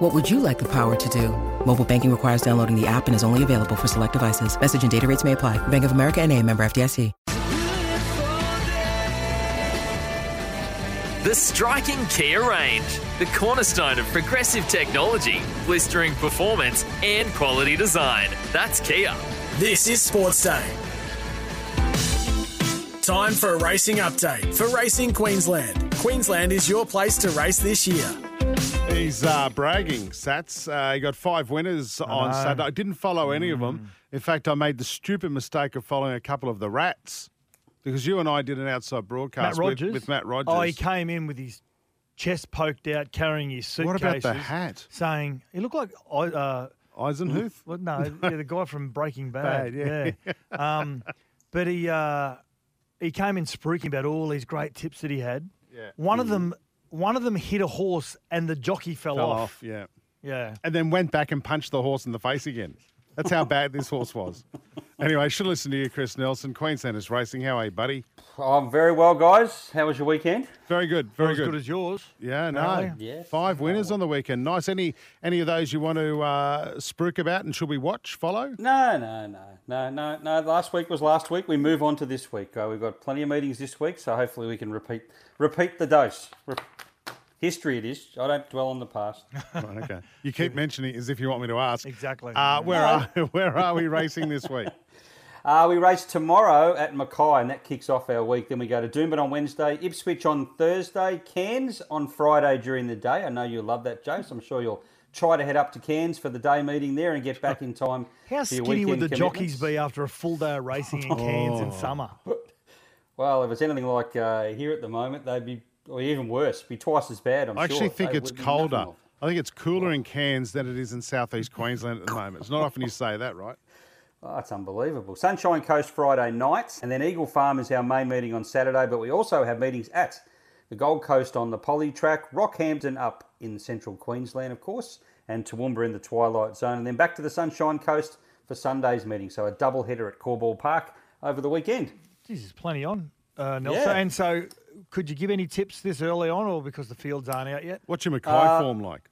What would you like the power to do? Mobile banking requires downloading the app and is only available for select devices. Message and data rates may apply. Bank of America and a member FDIC. The striking Kia range, the cornerstone of progressive technology, blistering performance, and quality design. That's Kia. This is Sports Day. Time for a racing update for Racing Queensland. Queensland is your place to race this year. He's uh, bragging, Sats. Uh, he got five winners on Saturday. I didn't follow any of them. In fact, I made the stupid mistake of following a couple of the Rats because you and I did an outside broadcast Matt with- Rogers. With, Matt Rogers. Oh, he came in with his chest poked out, carrying his suitcase. What about the hat? Saying he looked like uh, Eisenhuth? well, no, yeah, the guy from Breaking Bad. Bad, yeah. Um, but he uh, he came in spruiking about all these great tips that he had. Yeah. One of them, one of them hit a horse, and the jockey fell, Fell off. off, yeah. Yeah. And then went back and punched the horse in the face again. That's how bad this horse was. Anyway, I should listen to you, Chris Nelson. Queensland is racing. How are you, buddy? I'm very well, guys. How was your weekend? Very good. Very Not as good. good as yours. Yeah, no. apparently. Yes. Five winners on the weekend. Nice. Any any of those you want to uh, spruik about and should we watch, follow? No, no, no, no, no, no. Last week was last week. We move on to this week. Uh, we've got plenty of meetings this week, so hopefully we can repeat repeat the dose. Re- History it is. I don't dwell on the past. Right, okay. You keep mentioning it as if you want me to ask. Exactly. Uh, where are where are we racing this week? Uh, we race tomorrow at Mackay, and that kicks off our week. Then we go to Doomben on Wednesday, Ipswich on Thursday, Cairns on Friday during the day. I know you love that, Jace. I'm sure you'll try to head up to Cairns for the day meeting there and get back in time. How skinny would the weekend jockeys be after a full day of racing in Cairns Oh. in summer? Well, if it's anything like uh, here at the moment, they'd be, or even worse, be twice as bad. I'm I actually sure. think They it's would be nothing colder. I think it's cooler in Cairns than it is in southeast Queensland at the moment. It's not often you say that, right? Oh, it's unbelievable. Sunshine Coast Friday night, and then Eagle Farm is our main meeting on Saturday, but we also have meetings at the Gold Coast on the Poly Track, Rockhampton up in central Queensland, of course, and Toowoomba in the Twilight Zone, and then back to the Sunshine Coast for Sunday's meeting. So a double header at Corbould Park over the weekend. Geez, there's plenty on, uh, Nelson. Yeah. And so, could you give any tips this early on, or because the fields aren't out yet? What's your Mackay Uh, form like?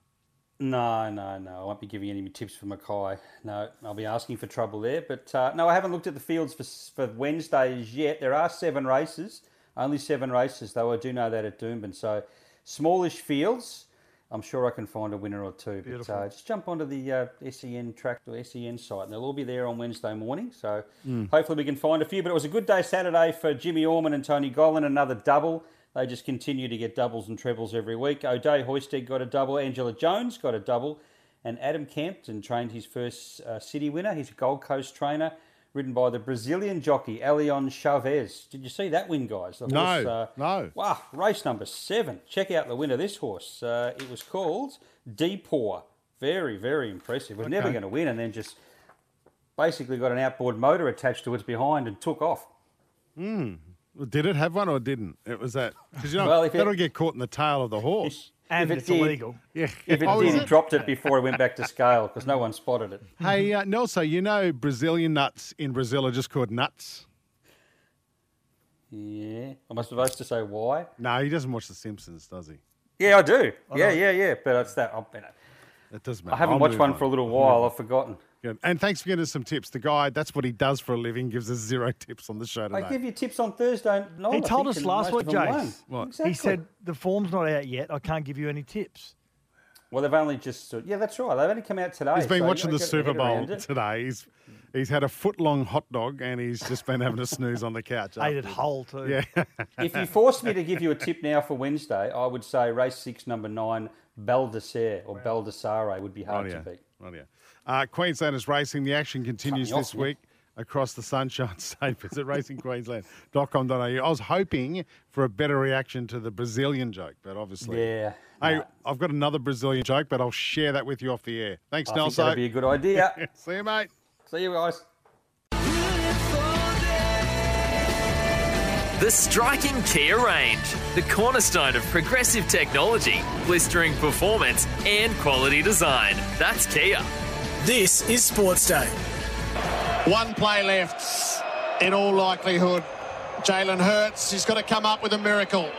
No, no, no. I won't be giving any tips for Mackay. No, I'll be asking for trouble there. But uh, no, I haven't looked at the fields for, for Wednesdays yet. There are seven races, only seven races, though I do know that at Doomben. So smallish fields. I'm sure I can find a winner or two. But uh, just jump onto the uh, SEN track or SEN site, and they'll all be there on Wednesday morning. So hopefully we can find a few. But it was a good day Saturday for Jimmy Orman and Tony Gollan, another double. They just continue to get doubles and trebles every week. O'Day Hoisted got a double. Angela Jones got a double. And Adam Campton trained his first uh, city winner. He's a Gold Coast trainer, ridden by the Brazilian jockey, Elion Chavez. Did you see that win, guys? The No, horse, uh, no. Wow, race number seven. Check out the winner of this horse. Uh, it was called Depour. Very, very impressive. Was never going to win and then just basically got an outboard motor attached to its behind and took off. Did it have one or didn't? It was that because you know Well, if it- that'll get caught in the tail of the horse. And If it it's did- illegal. Yeah. If it Oh, did, he dropped it before it went back to scale because no one spotted it. Hey, uh, Nelson, you know Brazilian nuts in Brazil are just called nuts. Yeah. Am I supposed to say why? No, he doesn't watch The Simpsons, does he? Yeah, I do. Yeah, yeah, yeah. But it's that. I, you know, It doesn't matter. I haven't I'll watched one on. for a little while. I've forgotten. Good. And thanks for giving us some tips. The guy, that's what he does for a living, gives us zero tips on the show today. I give you tips on Thursday night. He I told us last week, of Jace. What? Exactly. He said the form's not out yet. I can't give you any tips. Well, they've only just. Yeah, that's right. They've only come out today. He's been so watching the Super Bowl today. He's he's had a foot long hot dog and he's just been having a snooze on the couch. Ate it whole too. Yeah. If you forced me to give you a tip now for Wednesday, I would say race six, number nine, Baldessare or Baldassare would be hard Rightio. to beat. Oh, Rightio. Uh, Queensland is racing. The action continues this off, yeah. week across the Sunshine State. Visit racingqueensland.com.au. I was hoping for a better reaction to the Brazilian joke, but obviously. Yeah. Hey, no, I've got another Brazilian joke, but I'll share that with you off the air. Thanks, I think Nelson. that'd be a good idea. See you, mate. See you guys. The striking Kia range, the cornerstone of progressive technology, blistering performance, and quality design. That's Kia. This is Sports Day. One play left, in all likelihood. Jalen Hurts he's got to come up with a miracle.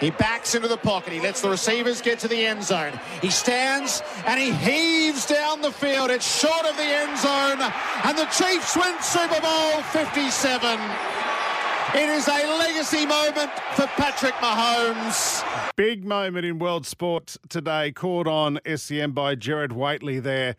He backs into the pocket. He lets the receivers get to the end zone. He stands and he heaves down the field. It's short of the end zone. And the Chiefs win Super Bowl 57. It is a legacy moment for Patrick Mahomes. Big moment in world sport today, called on SEN by Jared Waitley there.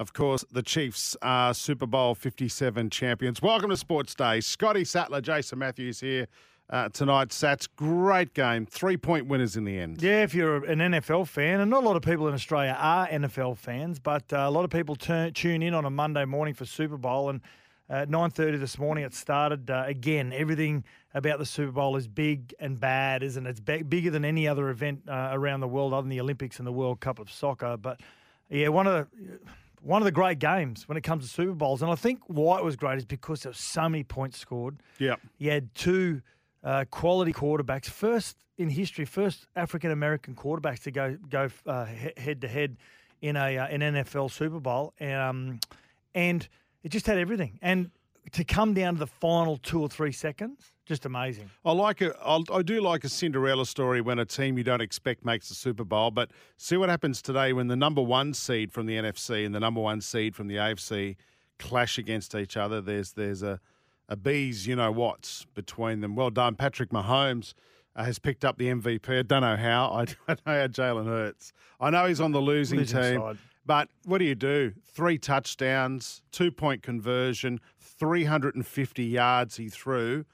Of course, the Chiefs are Super Bowl 57 champions. Welcome to Sports Day. Scotty Sattler, Jason Matthews here uh, tonight. Sats, great game. Three point winners in the end. Yeah, if you're an NFL fan, and not a lot of people in Australia are NFL fans, but uh, a lot of people turn, tune in on a Monday morning for Super Bowl. And at 9.30 this morning, it started. Uh, again, everything about the Super Bowl is big and bad, isn't it? It's b- bigger than any other event uh, around the world other than the Olympics and the World Cup of Soccer. But, yeah, one of the... One of the great games when it comes to Super Bowls. And I think why it was great is because there were so many points scored. Yeah. You had two uh, quality quarterbacks, first in history, first African American quarterbacks to go go uh, head to head in a uh, an NFL Super Bowl, um, and it just had everything. And to come down to the final two or three seconds, just amazing. I like it. I do like a Cinderella story when a team you don't expect makes the Super Bowl. But see what happens today when the number one seed from the NFC and the number one seed from the AFC clash against each other. There's there's a a bees, you know what's between them. Well done, Patrick Mahomes. Uh, has picked up the MVP. I don't know how. I don't know how Jalen Hurts. I know he's on the losing, team. Side. But what do you do? Three touchdowns, two point conversion, 350 yards he threw.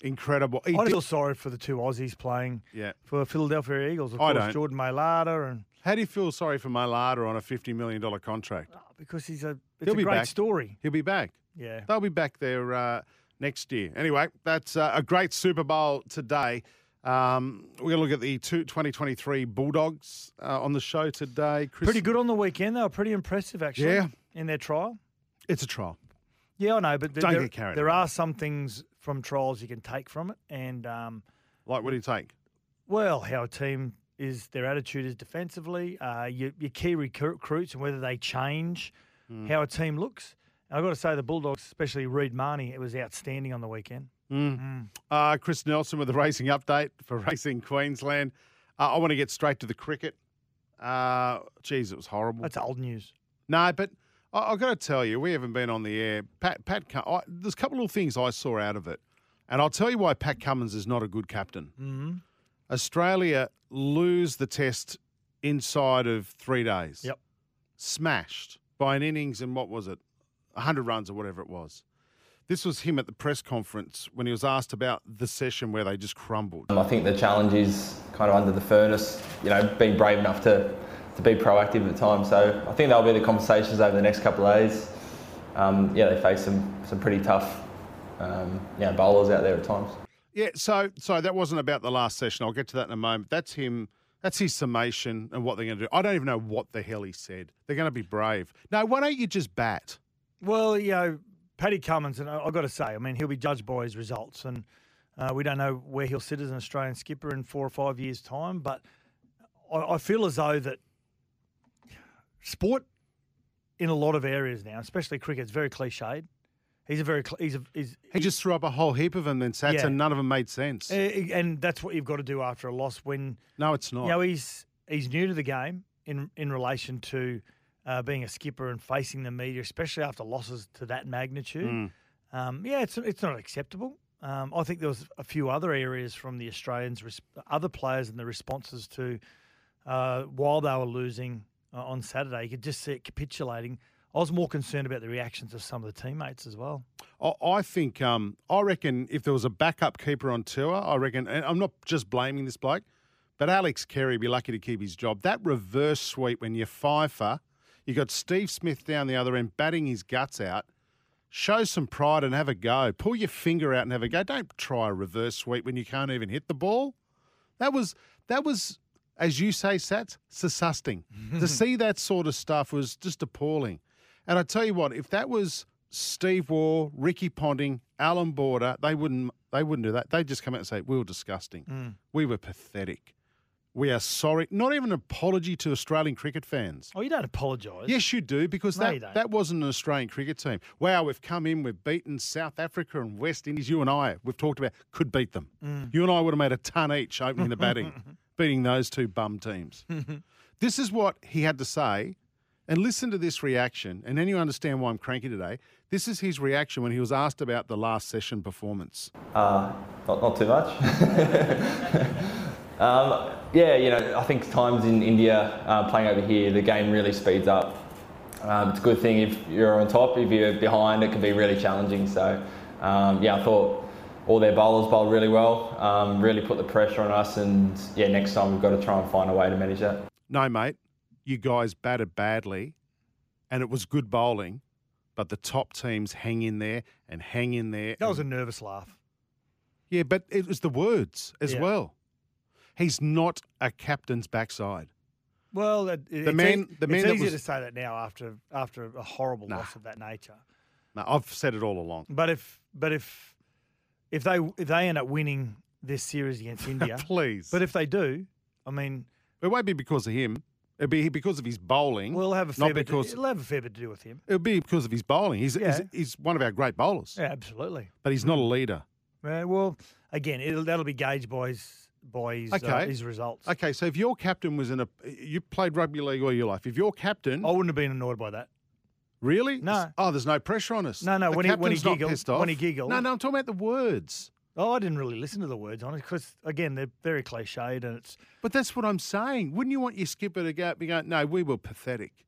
Incredible. He I feel sorry for the two Aussies playing yeah. for Philadelphia Eagles. Of I course, don't. Jordan Mailata and. How do you feel sorry for Mailata on a $50 million contract? Because he's a, it's He'll a be great back. story. He'll be back. Yeah. They'll be back there uh, next year. Anyway, that's uh, a great Super Bowl today. Um, we're going to look at the two, 2023 Bulldogs uh, on the show today. Chris, Pretty good on the weekend. They were pretty impressive, actually, Yeah. in their trial. It's a trial. Yeah, I know, but Don't there, get carried there away. are some things from trials you can take from it. And, um, Like, what do you take? well, how a team is, their attitude is defensively, uh, your, your key recruits and whether they change Hmm. how a team looks. And I've got to say, the Bulldogs, especially Reed Mahoney, it was outstanding on the weekend. Uh, Chris Nelson with the racing update for Racing Queensland. Uh, I want to get straight to the cricket. Uh, geez, it was horrible. That's old news. No, but I, I've got to tell you, we haven't been on the air. Pat, Pat, I, there's a couple of things I saw out of it, and I'll tell you why Pat Cummins is not a good captain. Mm-hmm. Australia lose the test inside of three days. Yep. Smashed by an innings and what was it, 100 runs or whatever it was. This was him at the press conference when he was asked about the session where they just crumbled. Um, I think the challenge is kind of under the furnace, you know, being brave enough to, to be proactive at the time. So I think that'll be the conversations over the next couple of days. Um, yeah, they face some, some pretty tough um, you know, bowlers out there at times. Yeah, so so that wasn't about the last session. I'll get to that in a moment. That's him. That's his summation and what they're going to do. I don't even know what the hell he said. They're going to be brave. No, why don't you just bat? Well, you know, Paddy Cummins, and I- I've got to say, I mean, he'll be judged by his results, and uh, we don't know where he'll sit as an Australian skipper in four or five years' time. But I, I feel as though that sport in a lot of areas now, especially cricket, is very cliched. He's a very he's a he's, He just threw up a whole heap of them, then sats, Yeah. and none of them made sense. eh, and that's what you've got to do after a loss when no, it's not. you know he's he's new to the game in in relation to uh, being a skipper and facing the media, especially after losses to that magnitude. Mm. Um, yeah, it's it's not acceptable. Um, I think there was a few other areas from the Australians, res- other players, and the responses to uh, while they were losing uh, on Saturday. You could just see it capitulating. I was more concerned about the reactions of some of the teammates as well. I, I think, um, I reckon if there was a backup keeper on tour, I reckon, and I'm not just blaming this bloke, but Alex Carey would be lucky to keep his job. That reverse sweep when you're fifer, you got Steve Smith down the other end batting his guts out. Show some pride and have a go. Pull your finger out and have a go. Don't try a reverse sweep when you can't even hit the ball. That was that was, as you say, Sats, disgusting. to see that sort of stuff was just appalling. And I tell you what, if that was Steve Waugh, Ricky Ponting, Allan Border, they wouldn't they wouldn't do that. They'd just come out and say, We were disgusting. Mm. We were pathetic. We are sorry. Not even an apology to Australian cricket fans. Oh, you don't apologise. Yes, you do, because No, that, you don't. that wasn't an Australian cricket team. Wow, we've come in, we've beaten South Africa and West Indies. You and I, we've talked about, could beat them. Mm. You and I would have made a ton each opening the batting, beating those two bum teams. this is what he had to say. And listen to this reaction, and then you understand why I'm cranky today. This is his reaction when he was asked about the last session performance. Uh, not, not too much. um, yeah, you know, I think times in India uh, playing over here, the game really speeds up. Um, it's a good thing if you're on top. If you're behind, it can be really challenging. So, um, yeah, I thought all their bowlers bowled really well, um, really put the pressure on us, and yeah, next time we've got to try and find a way to manage that. No, mate, you guys batted badly, and it was good bowling, but the top teams hang in there and hang in there. That was a nervous laugh. yeah, but it was the words as Yeah. well. He's not a captain's backside. Well, it, The it's man- e- the man it's easier was- to say that now after after a horrible Nah. loss of that nature. No, I've said it all along. But if but if if they if they end up winning this series against India, Please. but if they do, I mean, it won't be because of him. It'll be because of his bowling. we'll have a fair not bit. because to, it'll have a fair bit to do with him. it'll be because of his bowling. He's, Yeah. he's he's one of our great bowlers, Yeah, absolutely. but he's not a leader. Uh, well, again, it'll, that'll be gauged by his by his, uh, Okay. his results. Okay, so if your captain was in a, you played rugby league all your life. If your captain, I wouldn't have been annoyed by that. really, No. oh, there's no pressure on us. No, no, The when he- when he giggled- when he giggled. No, no, I'm talking about the words. Oh, I didn't really listen to the words on it because, again, they're very cliched and it's But that's what I'm saying. Wouldn't you want your skipper to go up and go, no, we were pathetic?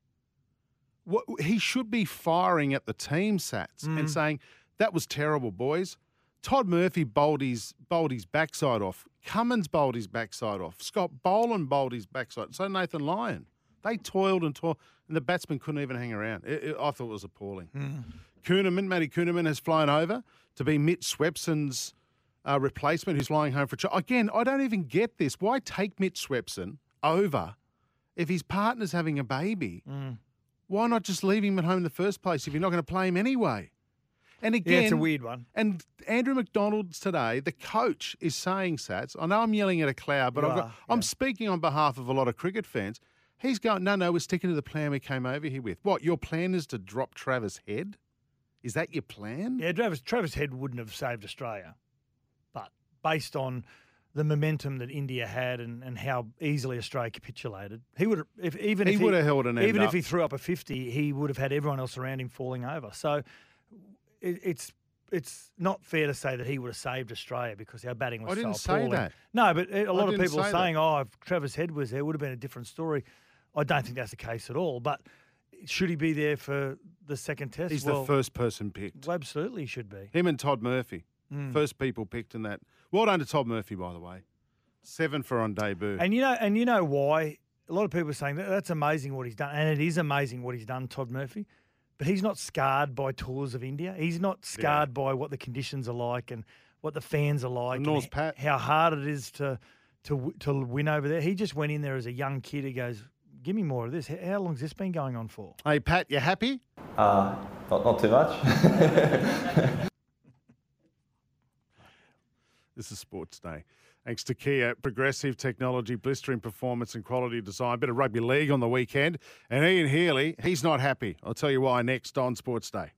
What, he should be firing at the team sats Mm. and saying, that was terrible, boys. Todd Murphy bowled his, bowled his backside off. Cummins bowled his backside off. Scott Boland bowled his backside. So Nathan Lyon. They toiled and toiled, and the batsman couldn't even hang around. It- it- I thought it was appalling. Kuhnemann, Matty Kuhnemann has flown over to be Mitch Swepson's uh, replacement who's lying home for a child. Again, I don't even get this. Why take Mitch Swepson over if his partner's having a baby? Mm. Why not just leave him at home in the first place if you're not going to play him anyway? And again, yeah, it's a weird one. and Andrew McDonald's today, the coach is saying, Sats, I know I'm yelling at a cloud, but I've got, are, I'm speaking on behalf of a lot of cricket fans. He's going, no, no, we're sticking to the plan we came over here with. What, your plan is to drop Travis Head? Is that your plan? Yeah, Travis, Travis Head wouldn't have saved Australia, but based on the momentum that India had and, and how easily Australia capitulated, he would have, if even He if would have held an even up. if he threw up a fifty, he would have had everyone else around him falling over. So it, it's it's not fair to say that he would have saved Australia because our batting was I didn't so say that. No, but a lot of people are say that. saying, "Oh, if Travis Head was there, it would have been a different story." I don't think that's the case at all. But should he be there for the second test? He's well, the first person picked. well, absolutely, he should be. Him and Todd Murphy. Mm. First people picked in that. Well done to Todd Murphy, by the way. Seven for on debut. And you know, and you know why? A lot of people are saying that that's amazing what he's done, and it is amazing what he's done, Todd Murphy. But he's not scarred by tours of India. He's not scarred by what the conditions are like and what the fans are like, and Nor's Pat. how hard it is to to to win over there. He just went in there as a young kid. He goes, "Give me more of this." H- How long's this been going on for? hey, Pat, you happy? Uh, not, not too much. This is Sports Day. Thanks to Kia, progressive technology, blistering performance and quality design. Bit of rugby league on the weekend. And Ian Healy, he's not happy. I'll tell you why next on Sports Day.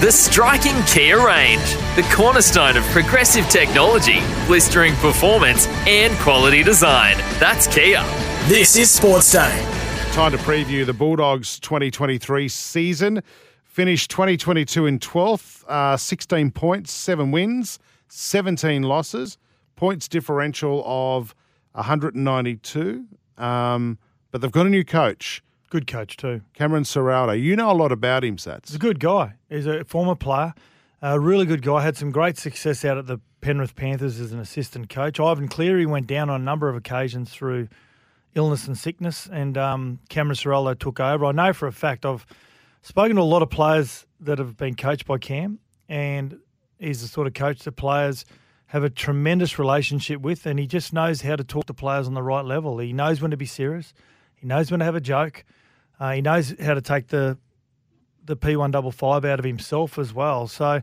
The striking Kia range, the cornerstone of progressive technology, blistering performance, and quality design. That's Kia. This is Sports Day. Time to preview the Bulldogs 2023 season. Finished 2022 in 12th, uh, 16 points, 7 wins, 17 losses, points differential of 192. Um, but they've got a new coach, Good coach too. Cameron Ciraldo. You know a lot about him, Sats. He's a good guy. He's a former player, a really good guy. Had some great success out at the Penrith Panthers as an assistant coach. Ivan Cleary went down on a number of occasions through illness and sickness, and um, Cameron Ciraldo took over. I know for a fact I've spoken to a lot of players that have been coached by Cam, and he's the sort of coach that players have a tremendous relationship with, and he just knows how to talk to players on the right level. He knows when to be serious. He knows when to have a joke. Uh, he knows how to take the the P155 out of himself as well. So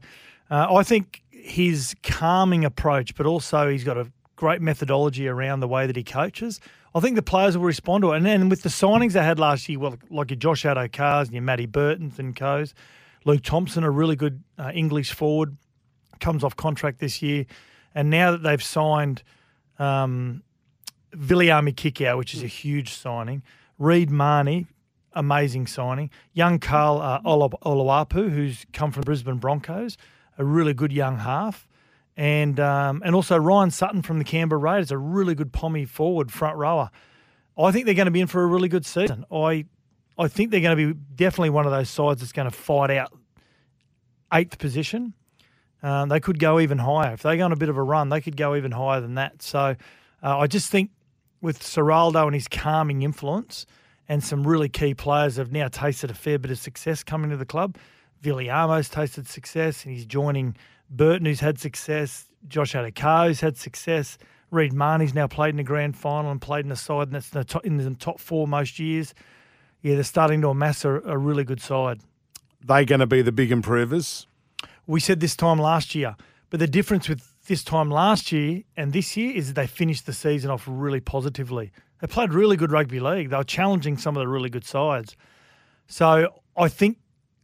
uh, I think his calming approach, but also he's got a great methodology around the way that he coaches. I think the players will respond to it. And then with the signings they had last year, well, like your Josh Addo-Carrs and your Matty Burtons and co's, Luke Thompson, a really good uh, English forward, comes off contract this year. And now that they've signed um, Viliame Kikau, which is a huge signing, Reed Mahoney, amazing signing, young Karl uh, Oloapu, who's come from the Brisbane Broncos, a really good young half and um, and also Ryan Sutton from the Canberra Raiders, a really good pommy forward front rower. I think they're going to be in for a really good season. I I think they're going to be definitely one of those sides that's going to fight out eighth position. Um, they could go even higher if they go on a bit of a run. They could go even higher than that. So uh, I just think with Ciraldo and his calming influence and some really key players have now tasted a fair bit of success coming to the club. Viliame's tasted success and he's joining Burton, who's had success, Josh Addo-Carr, who's had success, Reed Mahoney's now played in the grand final and played in a side that's in the top, in the top four most years. Yeah, they're starting to amass a, a really good side. They going to be the big improvers? We said this time last year, but the difference with this time last year and this year is that they finished the season off really positively. They played really good rugby league. They were challenging some of the really good sides. So I think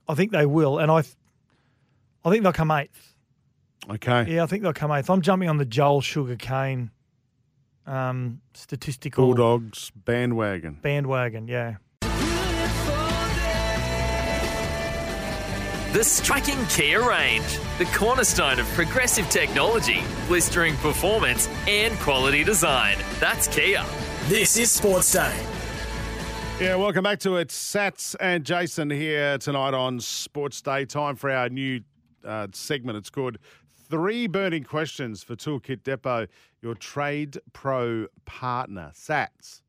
I think they will, and I I think they'll come eighth. Okay. Yeah, I think they'll come eighth. I'm jumping on the Joel Sugarcane um, statistical Bulldogs bandwagon. bandwagon. Yeah. The striking Kia range, the cornerstone of progressive technology, blistering performance, and quality design. That's Kia. This is Sports Day. Yeah, welcome back to it. Sats and Jason here tonight on Sports Day. Time for our new uh, segment. It's called Three Burning Questions for Toolkit Depot, your trade pro partner. Sats.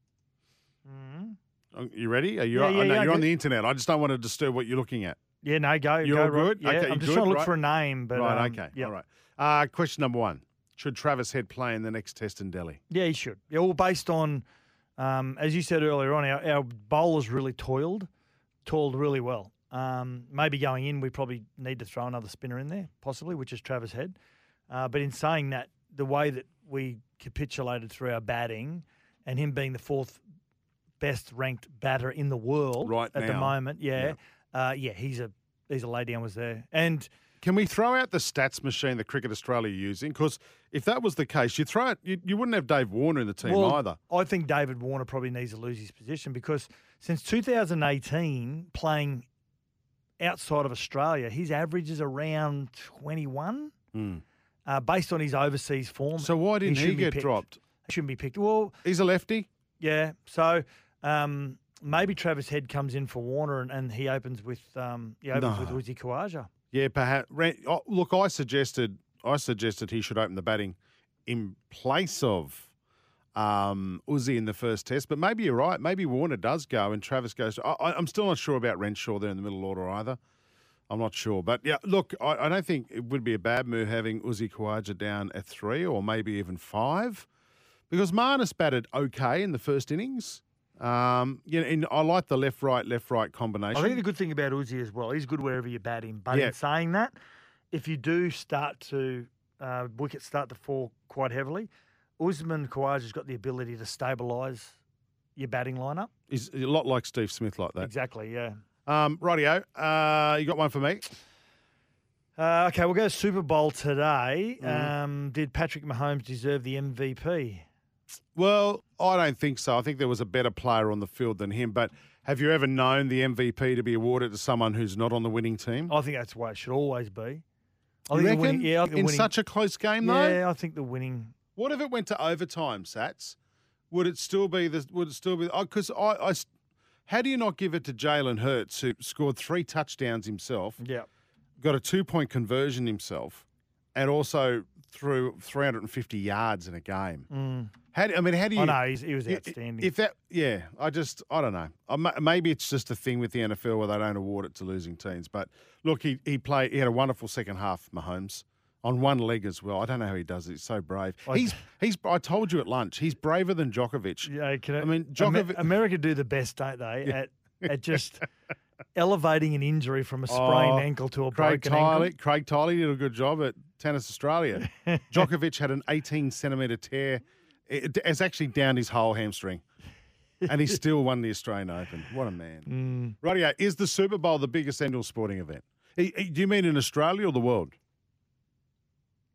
Mm-hmm. You ready? Are you? Yeah, yeah, I know yeah, you're on the internet. I just don't want to disturb what you're looking at. Yeah, no, go. You're go, all good? Yeah, Okay, I'm just good, trying to look right? for a name, but right. um, okay. yeah. All right. Uh, question number one: Should Travis Head play in the next test in Delhi? Yeah, he should. Yeah, all based on, um, as you said earlier on, our, our bowlers really toiled, toiled really well. Um, maybe going in, we probably need to throw another spinner in there, possibly, which is Travis Head. Uh, but in saying that, the way that we capitulated through our batting and him being the fourth best ranked batter in the world Right at the now. moment, yeah, Uh, yeah, he's a he's a lay down was there. And Can we throw out the stats machine that Cricket Australia are using? Because if that was the case, you throw it. You, you wouldn't have Dave Warner in the team Well, either. I think David Warner probably needs to lose his position because since 2018, playing outside of Australia, his average is around 21. Uh, based on his overseas form. So why didn't he, shouldn't get picked. dropped? He shouldn't be picked. Well, He's a lefty. yeah. So um, maybe Travis Head comes in for Warner and, and he opens with um, he opens with No. Uzi Khawaja. Yeah, perhaps. Oh, Look, I suggested I suggested he should open the batting in place of um, Uzi in the first test. But maybe you're right. Maybe Warner does go and Travis goes. I, I- I'm still not sure about Renshaw there in the middle order either. I'm not sure. But yeah, look, I, I don't think it would be a bad move having Uzi Khawaja down at three or maybe even five because Marnus batted okay in the first innings. Um, you know, and I like the left right left right combination. I think the good thing about Uzi as well, he's good wherever you bat him. But Yeah. in saying that, if you do start to uh, wickets start to fall quite heavily, Usman Khawaja's got the ability to stabilise your batting lineup. He's a lot like Steve Smith like that. Exactly, yeah. Um, rightio. Uh, you got one for me? Uh, okay, we'll go to Super Bowl today. Mm. Um, did Patrick Mahomes deserve the MVP? Well, I don't think so. I think there was a better player on the field than him. But have you ever known the MVP to be awarded to someone who's not on the winning team? I think that's the way it should always be. I You think reckon? winning, yeah, in winning, such a close game, though. yeah, I think the winning. What if it went to overtime, Sats? Would it still be the? Would it still be? Because i i how do you not give it to Jalen Hurts, who scored three touchdowns himself, Yeah, got a two point conversion himself, and also threw 350 yards in a game? Mm. How do, I mean, how do you? I know he was outstanding. If that, yeah, I just, I don't know. I Maybe it's just a thing with the NFL where they don't award it to losing teams. But look, he he played. He had a wonderful second half, Mahomes, on one leg as well. I don't know how he does it. He's so brave. I- He's he's. I told you at lunch. He's braver than Djokovic. Yeah, can I I mean, Djokovic- America do the best, don't they? At at just elevating an injury from a sprained Oh, ankle to a Craig broken Tiley, ankle. Craig Tiley did a good job at Tennis Australia. Djokovic had an 18 centimetre tear. It, it's actually down his whole hamstring. And he still won the Australian Open. What a man. Mm. Rightio, is the Super Bowl the biggest annual sporting event? Do you mean in Australia or the world?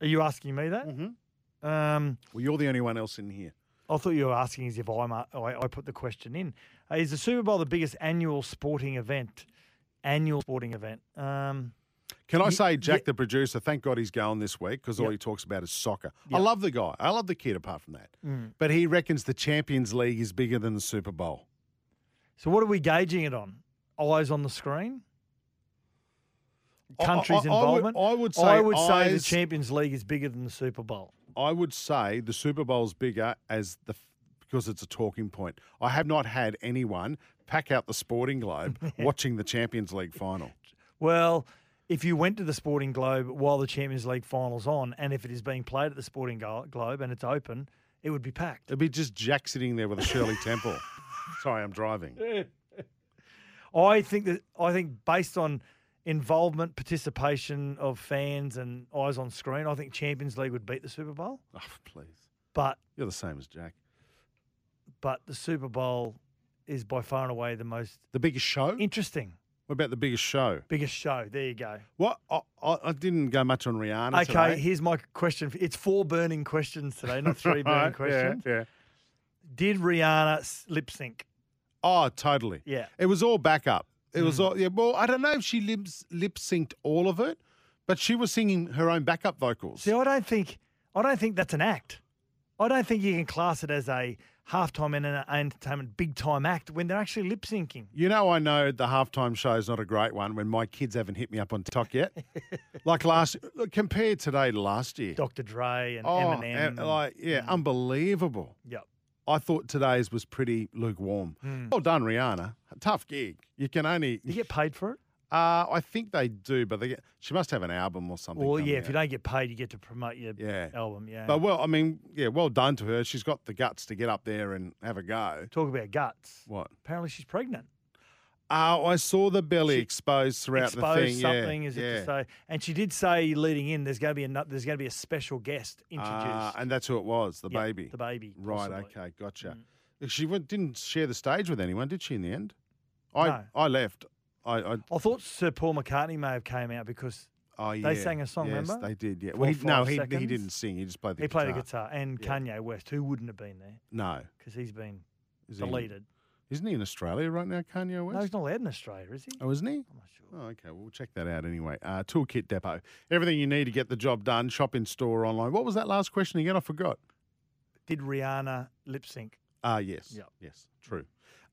Are you asking me that? Mm-hmm. Um, Well, you're the only one else in here. I thought you were asking as if I'm, a- I, I put the question in. Uh, is the Super Bowl the biggest annual sporting event? Annual sporting event. Um, Can I say, Jack, ye- the producer, thank God he's going this week because all he talks about is soccer. I love the guy. I love the kid apart from that. Mm. But he reckons the Champions League is bigger than the Super Bowl. so what are we gauging it on? Eyes on the screen? I- I- Countries' I would- involvement? I would say I would say the Champions League is bigger than the Super Bowl. I would say the Super Bowl's bigger as the because it's a talking point. I have not had anyone pack out the Sporting Globe watching the Champions League final. Well, if you went to the Sporting Globe while the Champions League final's on, and if it is being played at the Sporting Glo- Globe and it's open, it would be packed. It'd be just Jack sitting there with a Shirley Temple. Sorry, I'm driving. I think that I think based on involvement, participation of fans, and eyes on screen, I think Champions League would beat the Super Bowl. Oh, please. But You're the same as Jack. but the Super Bowl is by far and away the most The biggest show? interesting, What about the biggest show? biggest show. There you go. What? I, I, I didn't go much on Rihanna. Okay, today. here's my question. It's four burning questions today, not three burning Right, yeah, questions. Yeah, Did Rihanna lip sync? Oh, totally. Yeah. It was all backup. It was Mm. all yeah. Well, I don't know if she lip lip synced all of it, but she was singing her own backup vocals. See, I don't think I don't think that's an act. I don't think you can class it as a halftime and an entertainment big time act when they're actually lip syncing. You know, I know the halftime show is not a great one when my kids haven't hit me up on TikTok yet. like last, look, compared today to last year. Dr. Dre and oh, Eminem. and, like yeah, unbelievable. Yep. I thought today's was pretty lukewarm. Well done, Rihanna. Tough gig. You can only. You get paid for it? Uh, I think they do, but they get. She must have an album or something. Well, yeah, if you don't get paid, you get to promote your Yeah. album. Yeah. But well, I mean, yeah, well done to her. She's got the guts to get up there and have a go. Talk about guts. What? Apparently, she's pregnant. Oh, I saw the belly She exposed throughout Exposed the thing. something yeah, as if yeah. to say, and she did say leading in, there's going to be a there's going to be a special guest introduced. Ah, and that's who it was, the Yep, baby. the baby, Right. possibly. Mm. Okay. Gotcha. She went, didn't share the stage with anyone, did she? In the end, I No. I left. I, I I thought Sir Paul McCartney may have came out because oh yeah. They sang a song, Yes, remember? they did. Yeah. Well, he, no, he he didn't sing. He just played the he guitar. played the guitar, and Yeah. Kanye West, who wouldn't have been there No. because he's been Is deleted. Isn't he in Australia right now, Kanye West? No, he's not allowed in Australia, is he? Oh, isn't he? I'm not sure. Oh, okay. Well, we'll check that out anyway. Uh, Toolkit Depot. Everything you need to get the job done. Shop in store, online. What was that last question again? I forgot. Did Rihanna lip sync? Ah, yes. Yep. Yes. True.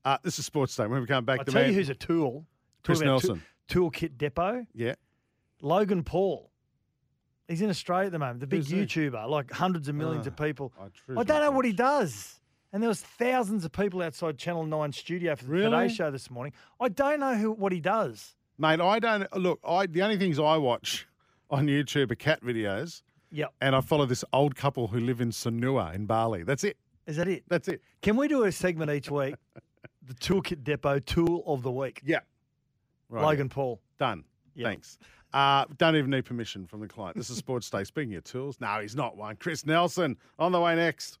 Uh, this is Sports Day. When we come back, I'll the tell man, you who's a tool. Chris about Nelson. Tool, Toolkit Depot. Yeah. Logan Paul. He's in Australia at the moment, the big? YouTuber, like hundreds of millions of Ah, people. I I don't know what he does. And there was thousands of people outside Channel 9 studio for the Really? Today Show this morning. I don't know who what he does. Mate, I don't look. I the only things I watch on YouTube are cat videos, Yep. and I follow this old couple who live in Sanur in Bali. That's it. Is that it? That's it. Can we do a segment each week? the Toolkit Depot Tool of the Week. Yeah. Right. Logan Paul. Done. Yep. Thanks. Uh, don't even need permission from the client. This is Sports Day. Speaking of tools, no, he's not one. Chris Nelson on the way next.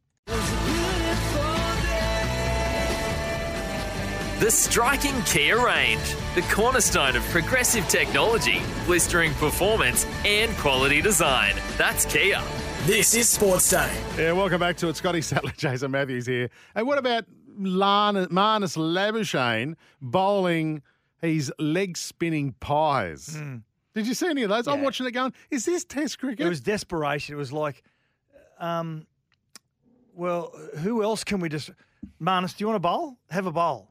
The striking Kia range, the cornerstone of progressive technology, blistering performance, and quality design. That's Kia. This is Sports Day. Yeah, welcome back to it. Scotty Sattler, Jason Matthews here. And what about Lana, Marnus Labuschagne bowling his leg spinning pies? Did you see any of those? I'm Hmm. Watching it going, is this Test cricket? It was desperation. It was like, um, well, who else can we just. Marnus, do you want a bowl? Have a bowl.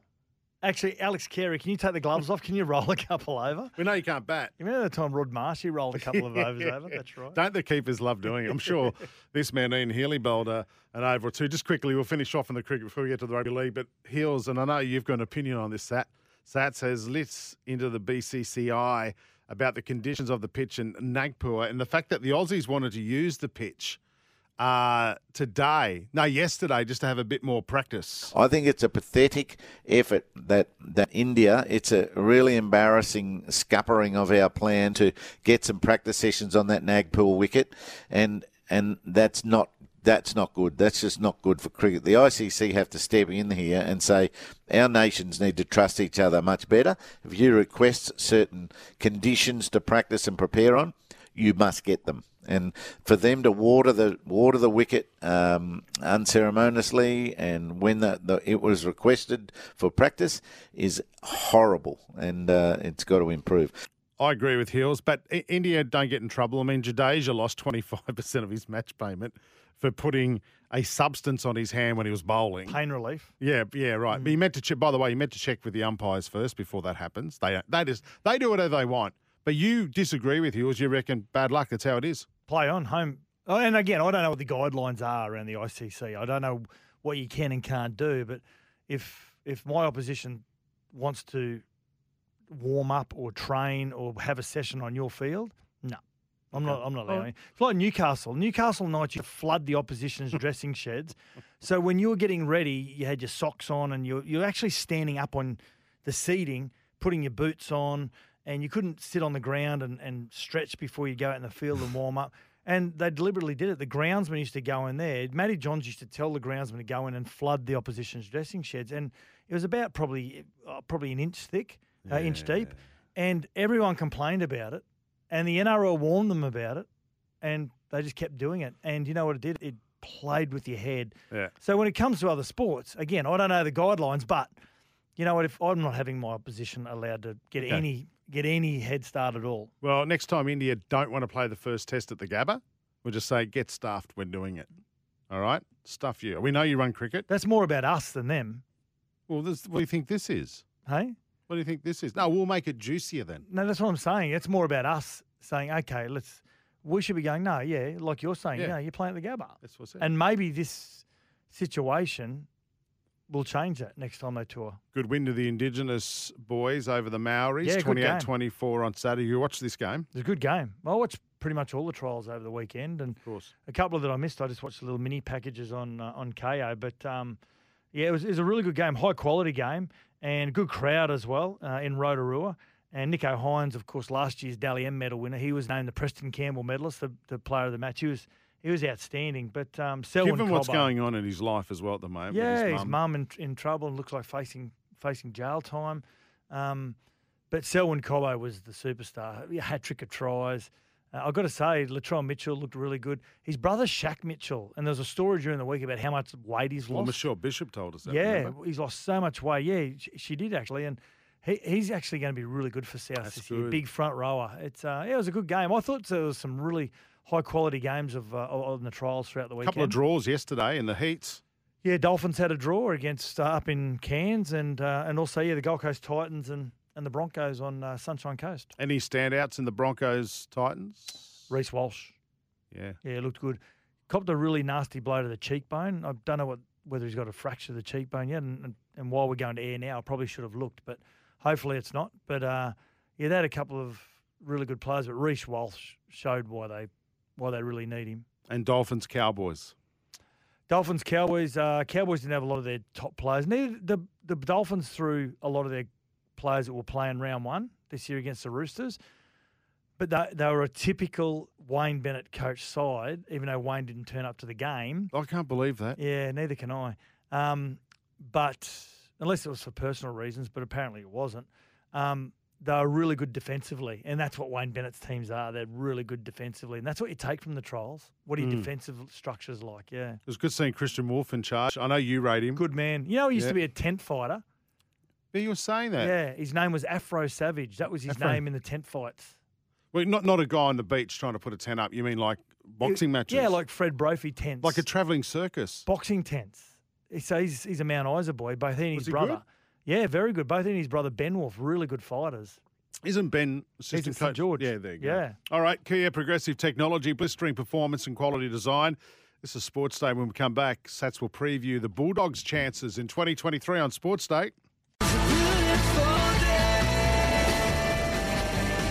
Actually, Alex Carey, can you take the gloves off? Can you roll a couple over? we know you can't bat. You remember the time Rod Marshy rolled a couple of overs over? That's right. Don't the keepers love doing it? I'm sure this man, Ian Healy, bowled a, an over or two. Just quickly, we'll finish off on the cricket before we get to the rugby league. But Heals, and I know you've got an opinion on this, Sat. Sats has lit into the BCCI about the conditions of the pitch in Nagpur and the fact that the Aussies wanted to use the pitch uh, today, no, yesterday, just to have a bit more practice. I think it's a pathetic effort that, that India, it's a really embarrassing scuppering of our plan to get some practice sessions on that Nagpur wicket, and and that's not that's not good. That's just not good for cricket. The ICC have to step in here and say our nations need to trust each other much better. If you request certain conditions to practice and prepare on, you must get them. And for them to water the water the wicket um, unceremoniously and when the, the, it was requested for practice is horrible, and uh, it's got to improve. I agree with Heals, but India don't get in trouble. I mean, Jadeja lost 25% of his match payment for putting a substance on his hand when he was bowling. Pain relief. Yeah, yeah, right. Mm. But he meant to check. By the way, he meant to check with the umpires first before that happens. They they just they do whatever they want. But you disagree with yours. You reckon bad luck. That's how it is. Play on home. Oh, and again, I don't know what the guidelines are around the ICC. I don't know what you can and can't do. But if if my opposition wants to warm up or train or have a session on your field? No. I'm not. I'm not allowing. Oh. It's like Newcastle. Newcastle Knights you flood the opposition's dressing sheds. So when you were getting ready, you had your socks on, and you're you're actually standing up on the seating, putting your boots on, and you couldn't sit on the ground and, and stretch before you go out in the field and warm up. And they deliberately did it. The groundsman used to go in there. Matty Johns used to tell the groundsman to go in and flood the opposition's dressing sheds, and it was about probably uh, probably an inch thick uh, yeah. inch deep, and everyone complained about it, and the NRL warned them about it, and they just kept doing it. And you know what it did? It played with your head. Yeah. So when it comes to other sports, again, I don't know the guidelines, but you know what? If I'm not having my opposition allowed to get okay. any get any head start at all. Well, next time India don't want to play the first test at the Gabba, we'll just say get stuffed when doing it. All right, stuff you. We know you run cricket. That's more about us than them. Well, this, what do you think this is? Hey, what do you think this is? No, we'll make it juicier then. No, that's what I'm saying. It's more about us saying, okay, let's. We should be going. No, yeah, like you're saying. Yeah, no, you're playing at the Gabba. That's what's it. And maybe this situation will change that next time they tour. Good win to the Indigenous boys over the Maoris, yeah, 28-24 on Saturday. You watched this game? It's a good game. I watched pretty much all the trials over the weekend, and of course. a couple of that I missed. I just watched the little mini packages on uh, on Kayo, but um, yeah, it was, it was a really good game, high quality game and good crowd as well uh, in Rotorua. And Nicho Hynes, of course, last year's Dally M medal winner, he was named the Preston Campbell medalist, the, the player of the match. He was he was outstanding. But um, Selwyn given what's going on in his life as well at the moment, yeah, his mum in, in trouble and looks like facing facing jail time. Um, but Selwyn Cobbo was the superstar. Hat trick of tries. Uh, I've got to say, Latrell Mitchell looked really good. His brother, Shaq Mitchell, and there was a story during the week about how much weight he's lost. Well, Michelle Bishop told us that. Yeah, remember? he's lost so much weight. Yeah, she, she did actually. And he, he's actually going to be really good for South That's this year. Big front rower. It's uh, yeah, it was a good game. I thought there was some really high quality games of uh, on the trials throughout the weekend. A couple of draws yesterday in the heats. Yeah, Dolphins had a draw against uh, up in Cairns, and uh, and also yeah, the Gold Coast Titans and, and the Broncos on uh, Sunshine Coast. Any standouts in the Broncos Titans? Reece Walsh. Yeah. Yeah, it looked good. Copped a really nasty blow to the cheekbone. I don't know what whether he's got a fracture of the cheekbone yet. And, and, and while we're going to air now, I probably should have looked, but hopefully it's not. But uh, yeah, they had a couple of really good players, but Reece Walsh showed why they why they really need him. And Dolphins Cowboys. Dolphins Cowboys. Uh, Cowboys didn't have a lot of their top players. Neither the the Dolphins threw a lot of their players that were playing round one this year against the Roosters. But they, they were a typical Wayne Bennett coach side, even though Wayne didn't turn up to the game. I can't believe that. Yeah, neither can I. Um, but unless it was for personal reasons, but apparently it wasn't. Um, they were really good defensively, and that's what Wayne Bennett's teams are. They're really good defensively, and that's what you take from the trials. What are your mm. defensive structures like? Yeah, it was good seeing Kristian Woolf in charge. I know you rate him. Good man. You know, he used to be a tent fighter. But you were saying that. Yeah, his name was Afro Savage. That was his Afro. name in the tent fights. Well, not not a guy on the beach trying to put a tent up. You mean like boxing matches? Yeah, like Fred Brophy tents. Like a travelling circus. Boxing tents. So he's, he's a Mount Isa boy. Both he and his brother. Good? Yeah, very good. Both he and his brother Ben Woolf, really good fighters. Isn't Ben assistant He's St George? Yeah, there you go. Yeah. All right, Kia Progressive Technology, blistering performance and quality design. This is Sports Day. When we come back, Sats will preview the Bulldogs' chances in 2023 on Sports Day.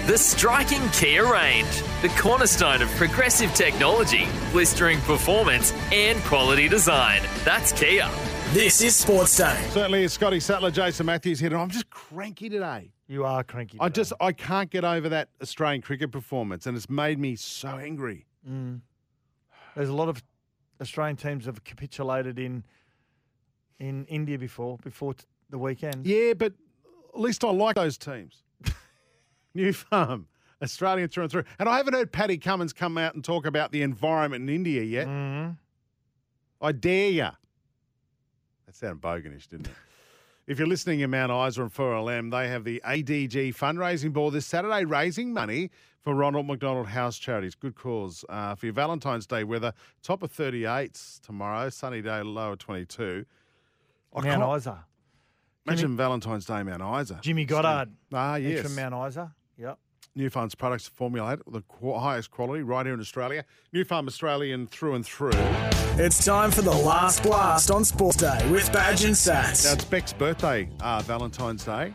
The striking Kia range, the cornerstone of progressive technology, blistering performance, and quality design. That's Kia. This is Sports Day. Certainly, it's Scotty Sattler, Jason Matthews here, and I'm just cranky today. You are cranky. I just I can't get over that Australian cricket performance, and it's made me so angry. There's a lot of Australian teams have capitulated in in India before before t- the weekend. Yeah, but at least I like those teams. New Farm, Australian through and through. And I haven't heard Paddy Cummins come out and talk about the environment in India yet. Mhm. I dare ya. That sounded boganish, didn't it? If you're listening in Mount Isa and 4LM, they have the ADG fundraising ball this Saturday, raising money for Ronald McDonald House Charities. Good cause uh, for your Valentine's Day weather. Top of 38s tomorrow, sunny day, low of 22. I Mount Isa. Imagine Valentine's Day, Mount Isa. Jimmy Goddard. Ah, yes. from Mount Isa. Yep. Nufarm's products are formulated with the highest quality right here in Australia. New Farm Australian through and through. It's time for the last blast on Sports Day with Badge and Sats. it's Beck's birthday, uh, Valentine's Day.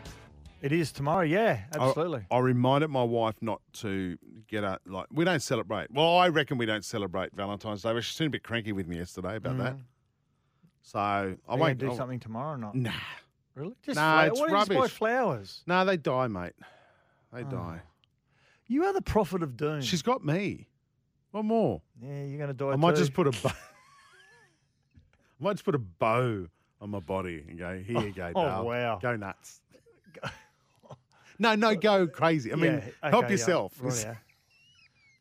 It is tomorrow. Yeah, absolutely. I, reminded my wife not to get a, like, we don't celebrate. Well, I reckon we don't celebrate Valentine's Day, but she seemed a bit cranky with me yesterday about that. So I Are you won't do I'll- something tomorrow or not? Nah. Really? Just Nah, fla- it's why don't just buy flowers? No, they die, mate. They Oh. die. You are the prophet of doom. She's got me. What more? yeah, you're going to die I might too. just put a bow. I might just put a bow on my body and go, here you go, Oh, wow. Go nuts. no, no, go crazy. I mean, Yeah, okay, help yeah. yourself. Right, yeah.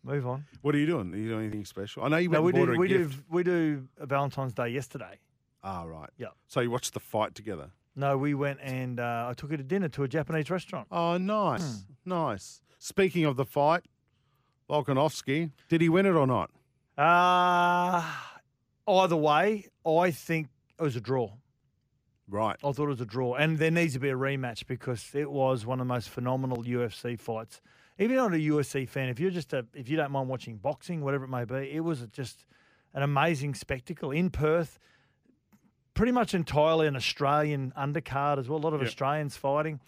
Move on. What are you doing? Are you doing anything special? I know you went No, we and do. bought her a We do. We do a Valentine's Day yesterday. Ah, right. Yeah. So you watched the fight together. No, we went and uh, I took her to dinner to a Japanese restaurant. Oh, nice. Hmm. Nice. Speaking of the fight, Volkanovski, did he win it or not? Uh, either way, I think it was a draw. Right. I thought it was a draw, and there needs to be a rematch because it was one of the most phenomenal UFC fights. Even not a UFC fan, if you're just a, if you don't mind watching boxing, whatever it may be, it was just an amazing spectacle in Perth. Pretty much entirely an Australian undercard as well. A lot of Yep. Australians fighting.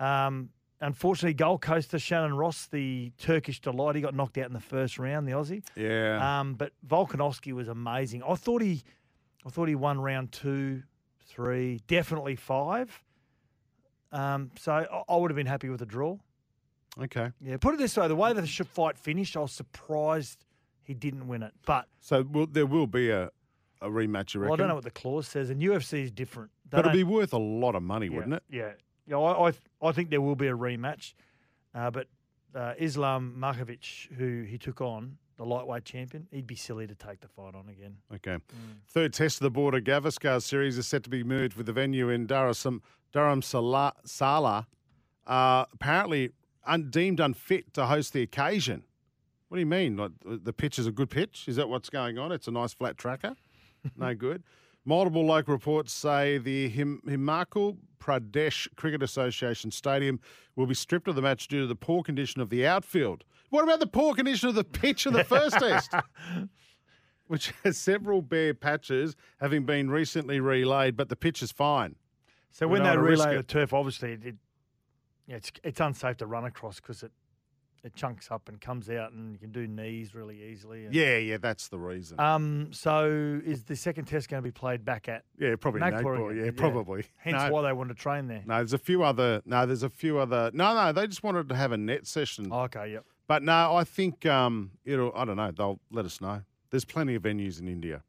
Um, unfortunately, Gold Coaster Shannon Ross, the Turkish delight, he got knocked out in the first round. The Aussie. Yeah. Um, but Volkanovski was amazing. I thought he, I thought he won round two, three, definitely five. Um, so I, I would have been happy with a draw. okay. Yeah, put it this way: the way the fight finished, I was surprised he didn't win it. But So will, there will be a, a rematch, you reckon? well, I don't know what the clause says, and UFC is different. They But it'd be worth a lot of money, yeah, wouldn't it? Yeah, yeah. I, I, I think there will be a rematch, uh, but uh, Islam Makhachev, who he took on, the lightweight champion, he'd be silly to take the fight on again. Okay. Mm. Third test of the border Gavaskar series is set to be moved with the venue in Durham, Dharamsala, Sala uh, apparently un, deemed unfit to host the occasion. What do you mean? Like the pitch is a good pitch? Is that what's going on? It's a nice flat tracker? no good. Multiple local reports say the Him- Himachal Pradesh Cricket Association Stadium will be stripped of the match due to the poor condition of the outfield. What about the poor condition of the pitch in the first test? Which has several bare patches, having been recently relayed, but the pitch is fine. So We when they relay the turf, obviously it, it yeah, it's it's unsafe to run across because it it chunks up and comes out, and you can do knees really easily. and- Yeah, yeah, that's the reason. Um. So is the second test going to be played back at? yeah, probably Nagpur Nagpur. Yeah, probably. Hence no, why they want to train there. no, there's a few other. No, there's a few other. No, no, they just wanted to have a net session. Okay. Yep. But no, I think um, it'll. I don't know. They'll let us know. There's plenty of venues in India.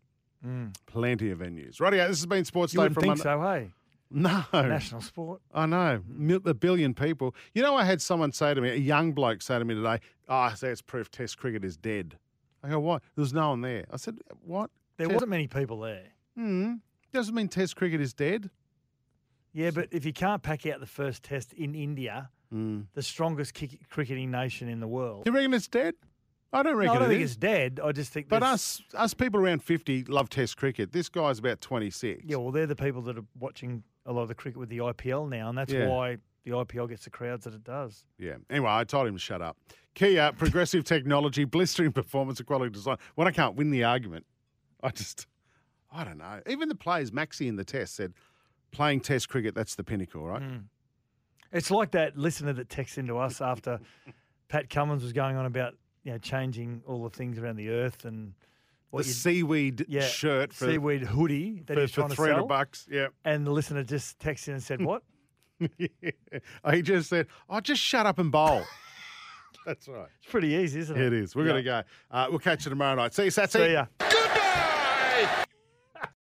Plenty of venues. Rightio, this has been Sports You Day from think Monday. so, hey? No, National sport. I know. A billion people. You know, I had someone say to me, a young bloke say to me today, "Oh, I say it's proof Test cricket is dead." I go, "Why?" There's no one there. I said, "What?" There Test- wasn't many people there. Hmm. Doesn't mean Test cricket is dead. Yeah, but if you can't pack out the first test in India, the strongest kick- cricketing nation in the world, You reckon it's dead? I don't reckon. No, I don't it think is. it's dead. I just think. But us, us people around fifty love Test cricket. This guy's about twenty six. Yeah, well, they're the people that are watching a lot of the cricket with the IPL now, and that's Yeah. why the IPL gets the crowds that it does. Yeah. Anyway, I told him to shut up. Kia, progressive technology, blistering performance, and quality design. When I can't win the argument, I just, I don't know. Even the players, Maxi in the test said, playing Test cricket, that's the pinnacle, right? Hmm. It's like that listener that texts into us after Pat Cummins was going on about you know changing all the things around the earth and The seaweed yeah, shirt for, seaweed hoodie that for, he was for trying to 300 sell. bucks. Yeah. And the listener just texted in and said, "What?" he just said, "Oh, just shut up and bowl." That's right. It's pretty easy, isn't it? It is. We're Yeah. going to go. Uh, we'll catch you tomorrow night. See you, Satsy. See ya.